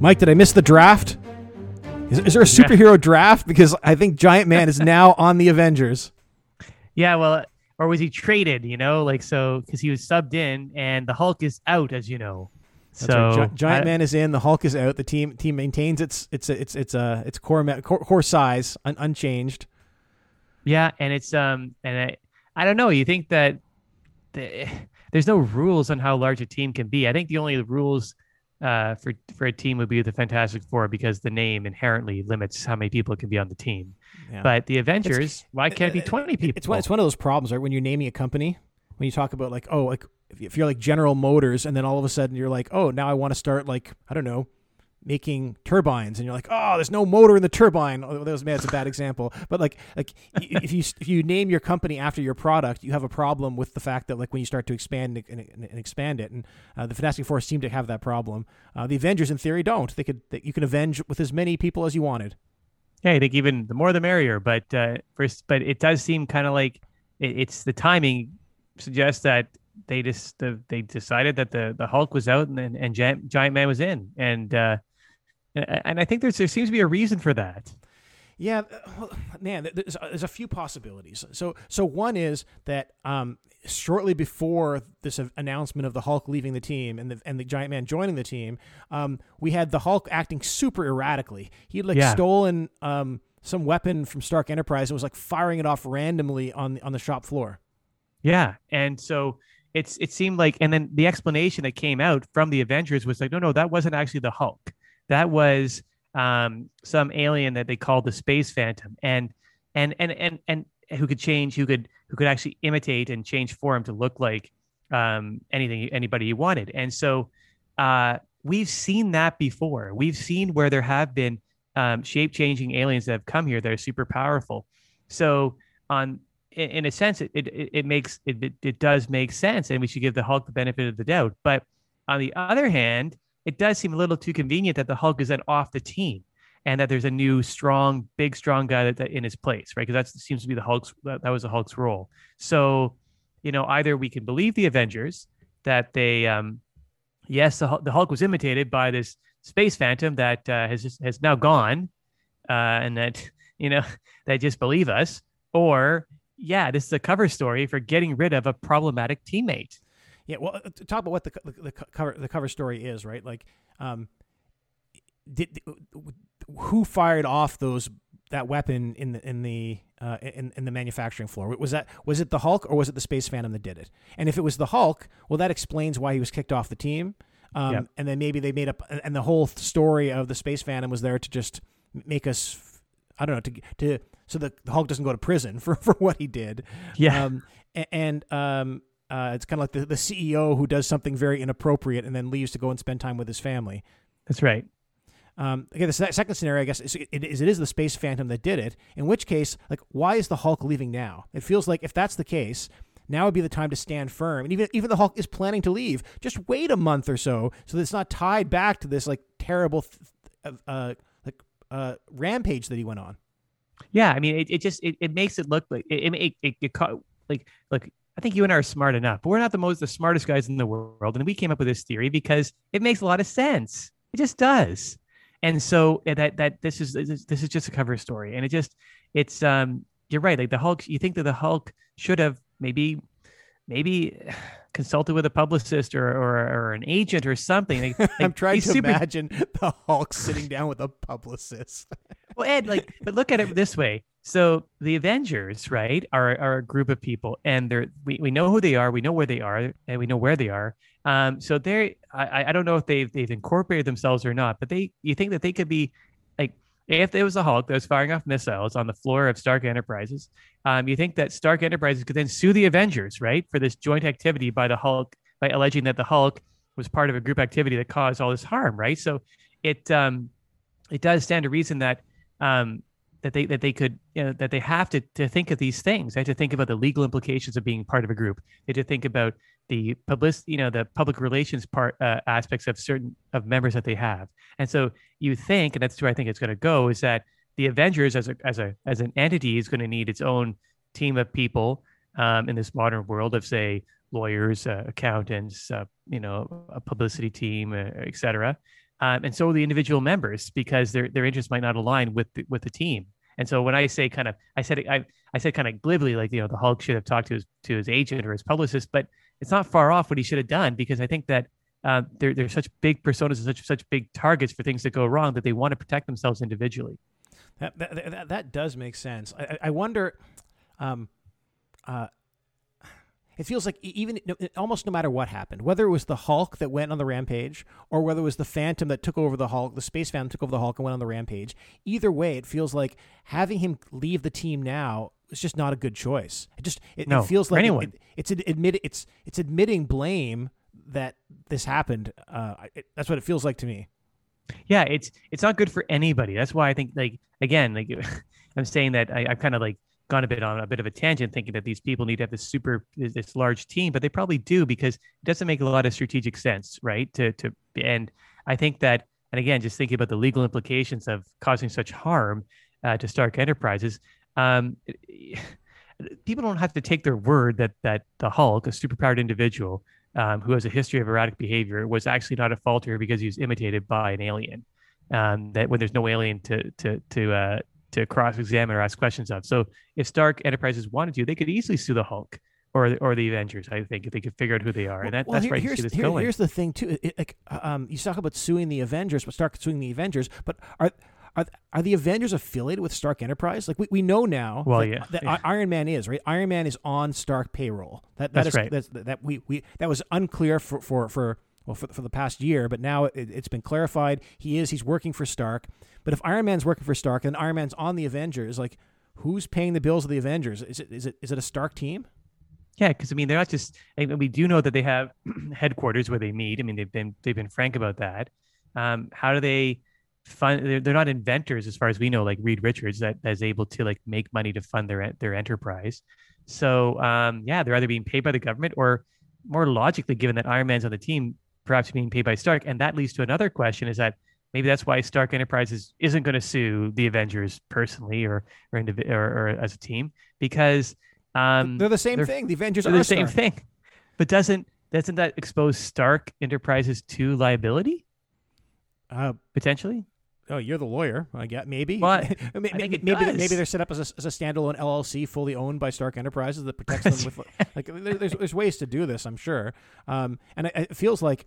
Mike, did I miss the draft? Is, is there a superhero draft? Because I think Giant Man is now on the Avengers. Yeah, well, or was he traded? You know, like so because he was subbed in, and the Hulk is out, as you know. That's so right. Gi- Giant I- Man is in. The Hulk is out. The team team maintains its its its its uh its core core, core size un- unchanged. Yeah, and it's um, and I, I don't know. You think that the, there's no rules on how large a team can be. I think the only rules uh for for a team would be the Fantastic Four because the name inherently limits how many people can be on the team. Yeah. But the Avengers, why can't it be 20 people? It's one, it's one of those problems, right? When you're naming a company, when you talk about like, oh, like if you're like General Motors, and then all of a sudden you're like, oh, now I want to start like I don't know, making turbines, and you're like, oh, there's no motor in the turbine. Oh, that was it's a bad example, but like like if you if you name your company after your product, you have a problem with the fact that like when you start to expand and, and, and expand it, and uh, the Fantastic Four seem to have that problem. Uh, the Avengers, in theory, don't. They could they, you can avenge with as many people as you wanted. Yeah, I think even the more the merrier. But uh, first, but it does seem kind of like it, it's the timing suggests that they just the, they decided that the the Hulk was out and and, and Giant, Giant Man was in, and uh, and, and I think there's there seems to be a reason for that. Yeah, uh, well, man, there's, there's a few possibilities. So, so one is that um, shortly before this announcement of the Hulk leaving the team and the and the Giant Man joining the team, um, we had the Hulk acting super erratically. He had like Yeah. stolen um, some weapon from Stark Enterprise and was like firing it off randomly on on the shop floor. Yeah, and so it's it seemed like, and then the explanation that came out from the Avengers was like, no, no, that wasn't actually the Hulk. That was um, some alien that they called the Space Phantom, and and and and and who could change, who could who could actually imitate and change form to look like um, anything anybody you wanted. And so uh, we've seen that before. We've seen where there have been um, shape changing aliens that have come here that are super powerful. So on in, a sense, it, it it makes it it does make sense, and we should give the Hulk the benefit of the doubt. But on the other hand, it does seem a little too convenient that the Hulk is then off the team, and that there's a new strong, big, strong guy that, that in his place, right? Because that seems to be the Hulk's that, that was the Hulk's role. So, you know, either we can believe the Avengers that they, um, yes, the, the Hulk was imitated by this space phantom that uh, has has now gone, uh, and that you know they just believe us, or yeah, this is a cover story for getting rid of a problematic teammate. Yeah, well, uh, talk about what the, the, the cover the cover story is, right? Like, um, did who fired off those that weapon in the in the uh, in in the manufacturing floor? Was that was it the Hulk or was it the Space Phantom that did it? And if it was the Hulk, well, that explains why he was kicked off the team. Um, Yep. And then maybe they made up, and the whole story of the Space Phantom was there to just make us, I don't know, to to so the, the Hulk doesn't go to prison for for what he did. Yeah. Um, and um, uh, it's kind of like the, the CEO who does something very inappropriate and then leaves to go and spend time with his family. That's right. Um, okay, the second scenario, I guess, is it, is it is the Space Phantom that did it. In which case, like, why is the Hulk leaving now? It feels like if that's the case, now would be the time to stand firm. And even even the Hulk is planning to leave. Just wait a month or so, so that it's not tied back to this like terrible, th- uh, like uh, rampage that he went on. Yeah, I mean, it, it just it, it makes it look like it it, it, it ca- like like I think you and I are smart enough, but we're not the most the smartest guys in the world, and we came up with this theory because it makes a lot of sense. It just does, and so that that this is this is- just a cover story, and it just it's um you're right, like the Hulk. You think that the Hulk should have maybe maybe consulted with a publicist or or, or an agent or something. Like, like, I'm trying to super- imagine the Hulk sitting down with a publicist. well, Ed, like, but look at it this way. So the Avengers, right, are are a group of people, and they're we, we know who they are, we know where they are, and we know where they are. Um, so they're I, I don't know if they've they've incorporated themselves or not, but they you think that they could be like if there was a Hulk that was firing off missiles on the floor of Stark Enterprises, um, you think that Stark Enterprises could then sue the Avengers, right, for this joint activity by the Hulk by alleging that the Hulk was part of a group activity that caused all this harm, right? So it um it does stand to reason that um that they that they could you know that they have to to think of these things. They have to think about the legal implications of being part of a group. They have to think about the public you know the public relations part uh, aspects of certain of members that they have. And so you think, and that's where I think it's going to go, is that the Avengers as a as a as an entity is going to need its own team of people um, in this modern world of say lawyers, uh, accountants, uh, you know, a publicity team, uh. Um, and so are the individual members because their their interests might not align with the, with the team. And so when I say kind of, I said I I said kind of glibly like you know the Hulk should have talked to his to his agent or his publicist, but it's not far off what he should have done because I think that uh, they're they're such big personas and such such big targets for things to go wrong that they want to protect themselves individually. That that, that, that does make sense. I, I wonder. Um, uh, it feels like even almost no matter what happened, whether it was the Hulk that went on the rampage or whether it was the Phantom that took over the Hulk, the Space Phantom took over the Hulk and went on the rampage. Either way, it feels like having him leave the team now is just not a good choice. It just it, no, it feels like anyone. It, it's admit it's it's admitting blame that this happened. Uh, it, that's what it feels like to me. Yeah, it's it's not good for anybody. That's why I think like again like I'm saying that I, I've kind of like gone a bit on a bit of a tangent thinking that these people need to have this super this large team but they probably do because it doesn't make a lot of strategic sense right to to and i think that and again just thinking about the legal implications of causing such harm uh, to stark enterprises um, people don't have to take their word that that the hulk a superpowered individual um, who has a history of erratic behavior was actually not a falter because he was imitated by an alien um, that when there's no alien to to to uh, to cross-examine or ask questions of. So if Stark Enterprises wanted to, they could easily sue the Hulk or or the Avengers. I think if they could figure out who they are, and that, well, that's here, right. Here's, this here, here's the thing too. It, like, um, you talk about suing the Avengers, but Stark suing the Avengers, but are are, are the Avengers affiliated with Stark Enterprise? Like we, we know now. Well, that, yeah, that yeah. Iron Man is right. Iron Man is on Stark payroll. That that that's is, right. That's, that we, we that was unclear for for for well for, for the past year, but now it, has been clarified. He is he's working for Stark. But if Iron Man's working for Stark and Iron Man's on the Avengers, like who's paying the bills of the Avengers? Is it is it is it a Stark team? Yeah, because I mean they're not just. I mean, we do know that they have headquarters where they meet. I mean they've been they've been frank about that. Um, how do they fund? They're, they're not inventors as far as we know, like Reed Richards that is able to like make money to fund their their enterprise. So um, yeah, they're either being paid by the government or more logically, given that Iron Man's on the team, perhaps being paid by Stark. And that leads to another question: is that maybe that's why Stark Enterprises isn't going to sue the Avengers personally or or, indiv- or, or as a team because um, they're the same they're, thing. The Avengers are the same thing. But doesn't doesn't that expose Stark Enterprises to liability? Uh, potentially. Oh, you're the lawyer. I get maybe. Maybe maybe maybe, maybe they're set up as a, as a standalone LLC, fully owned by Stark Enterprises that protects them with like. There's there's ways to do this, I'm sure. Um, and it, it feels like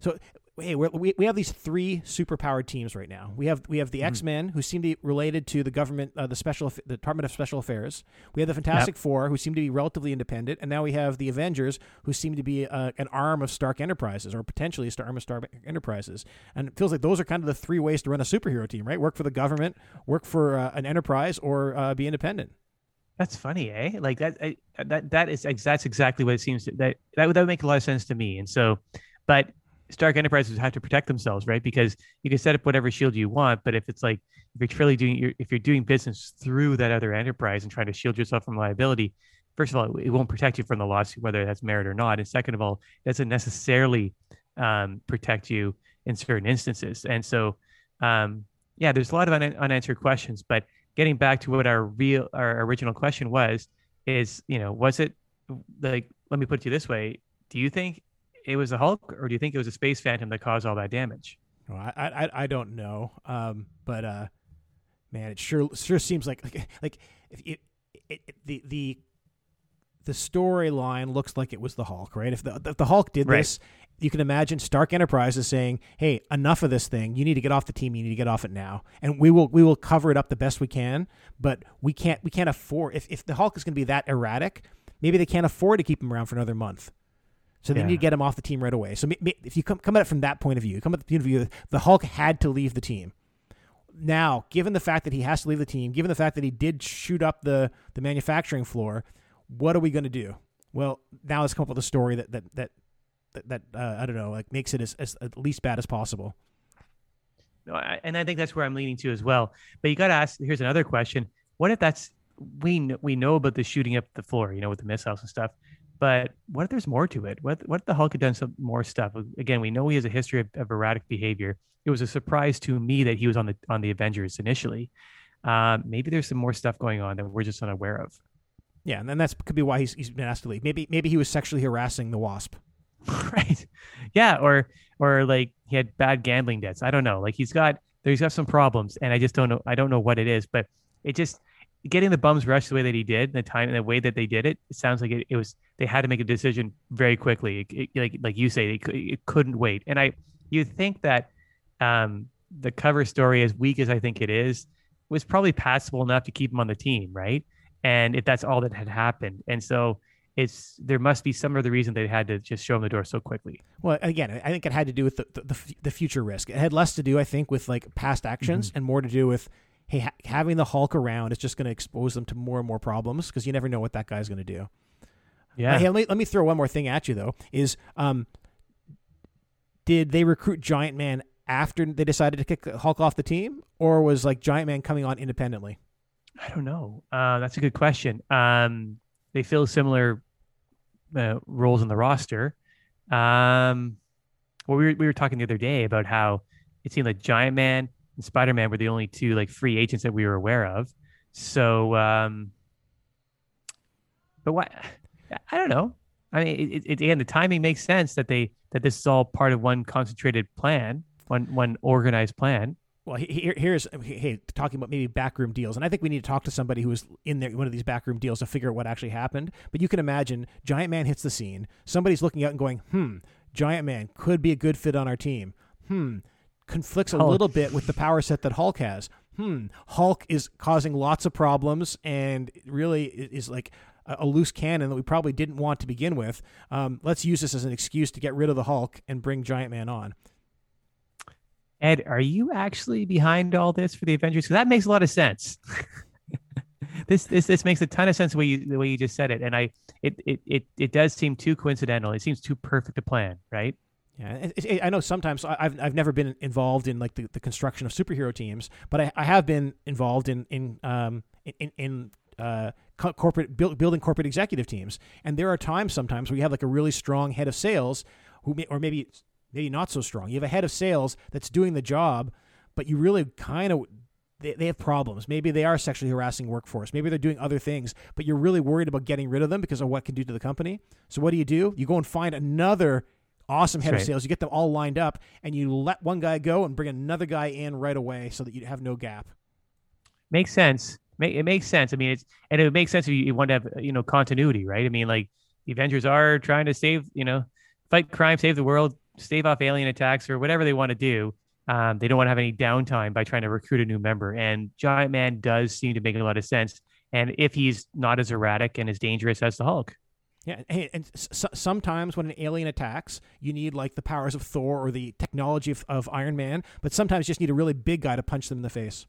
so hey, we we have these three superpowered teams right now. We have we have the mm-hmm. X Men who seem to be related to the government, uh, the special, the Department of Special Affairs. We have the Fantastic yep. Four who seem to be relatively independent, and now we have the Avengers who seem to be uh, an arm of Stark Enterprises or potentially a arm of Stark Enterprises. And it feels like those are kind of the three ways to run a superhero team, right? Work for the government, work for uh, an enterprise, or uh, be independent. That's funny, eh? Like that. I, that that is that's exactly what it seems to, that that would, that would make a lot of sense to me. And so, but Stark Enterprises have to protect themselves, right? Because you can set up whatever shield you want, but if it's like if you're truly doing if you're doing business through that other enterprise and trying to shield yourself from liability, first of all, it won't protect you from the lawsuit, whether that's merit or not, and second of all, it doesn't necessarily um, protect you in certain instances. And so, um, yeah, there's a lot of un- unanswered questions. But getting back to what our real our original question was, is you know, was it like? Let me put it to you this way: Do you think it was the Hulk, or do you think it was a Space Phantom that caused all that damage? Well, I I, I don't know, um, but uh, man, it sure sure seems like like, like if it, it, it, the the the storyline looks like it was the Hulk, right? If the if the Hulk did right. this, you can imagine Stark Enterprises saying, "Hey, enough of this thing. You need to get off the team. You need to get off it now." And we will we will cover it up the best we can, but we can't we can't afford if if the Hulk is going to be that erratic, maybe they can't afford to keep him around for another month. So they yeah. need to get him off the team right away. So if you come, come at it from that point of view, come at the point of view, the Hulk had to leave the team. Now, given the fact that he has to leave the team, given the fact that he did shoot up the, the manufacturing floor, what are we going to do? Well, now let's come up with a story that that that that, that uh, I don't know, like makes it as, as at least bad as possible. No, I, and I think that's where I'm leaning to as well. But you got to ask. Here's another question: What if that's we we know about the shooting up the floor, you know, with the missiles and stuff. But what if there's more to it? What what if the Hulk had done some more stuff? Again, we know he has a history of, of erratic behavior. It was a surprise to me that he was on the on the Avengers initially. Um, maybe there's some more stuff going on that we're just unaware of. Yeah, and then that could be why he's he's been asked to leave. Maybe maybe he was sexually harassing the Wasp. right. Yeah, or or like he had bad gambling debts. I don't know. Like he's got he's got some problems, and I just don't know. I don't know what it is, but it just getting the bums rush the way that he did, the time and the way that they did it. It sounds like it, it was they had to make a decision very quickly. It, it, like like you say, it, it couldn't wait. And I you think that um, the cover story, as weak as I think it is, was probably passable enough to keep him on the team, right? And if that's all that had happened, and so it's there must be some other reason they had to just show him the door so quickly. Well, again, I think it had to do with the the, the future risk. It had less to do, I think, with like past actions mm-hmm. and more to do with hey, ha- having the Hulk around is just going to expose them to more and more problems because you never know what that guy's going to do. Yeah. Uh, hey, let me let me throw one more thing at you though. Is um, did they recruit Giant Man after they decided to kick Hulk off the team, or was like Giant Man coming on independently? I don't know. Uh, that's a good question. Um, they fill similar uh, roles in the roster. Um, well, we were, we were talking the other day about how it seemed like Giant Man and Spider Man were the only two like free agents that we were aware of. So, um, but what? I don't know. I mean, it, it, again, the timing makes sense that they that this is all part of one concentrated plan, one one organized plan. Well, here, here's hey talking about maybe backroom deals, and I think we need to talk to somebody who was in there one of these backroom deals to figure out what actually happened. But you can imagine, Giant Man hits the scene. Somebody's looking out and going, "Hmm, Giant Man could be a good fit on our team." Hmm, conflicts a Hulk. little bit with the power set that Hulk has. Hmm, Hulk is causing lots of problems and really is like a, loose cannon that we probably didn't want to begin with. Um, let's use this as an excuse to get rid of the Hulk and bring Giant Man on. Ed, are you actually behind all this for the Avengers? Because that makes a lot of sense. this this this makes a ton of sense the way you the way you just said it, and I it it it it does seem too coincidental. It seems too perfect a plan, right? Yeah, it, it, I know sometimes I've I've never been involved in like the, the construction of superhero teams, but I, I have been involved in in um in in uh, corporate build, building corporate executive teams, and there are times sometimes where you have like a really strong head of sales who may, or maybe maybe not so strong. You have a head of sales that's doing the job, but you really kind of they, they have problems. Maybe they are sexually harassing workforce. Maybe they're doing other things, but you're really worried about getting rid of them because of what can do to the company. So what do you do? You go and find another awesome head of sales. You get them all lined up, and you let one guy go and bring another guy in right away so that you have no gap. Makes sense. It makes sense. I mean, it's and it makes sense if you want to have you know continuity, right? I mean, like the Avengers are trying to save you know fight crime, save the world, stave off alien attacks or whatever they want to do. Um, they don't want to have any downtime by trying to recruit a new member. And Giant Man does seem to make a lot of sense. And if he's not as erratic and as dangerous as the Hulk. Yeah, and, and sometimes when an alien attacks, you need like the powers of Thor or the technology of, of Iron Man, but sometimes you just need a really big guy to punch them in the face.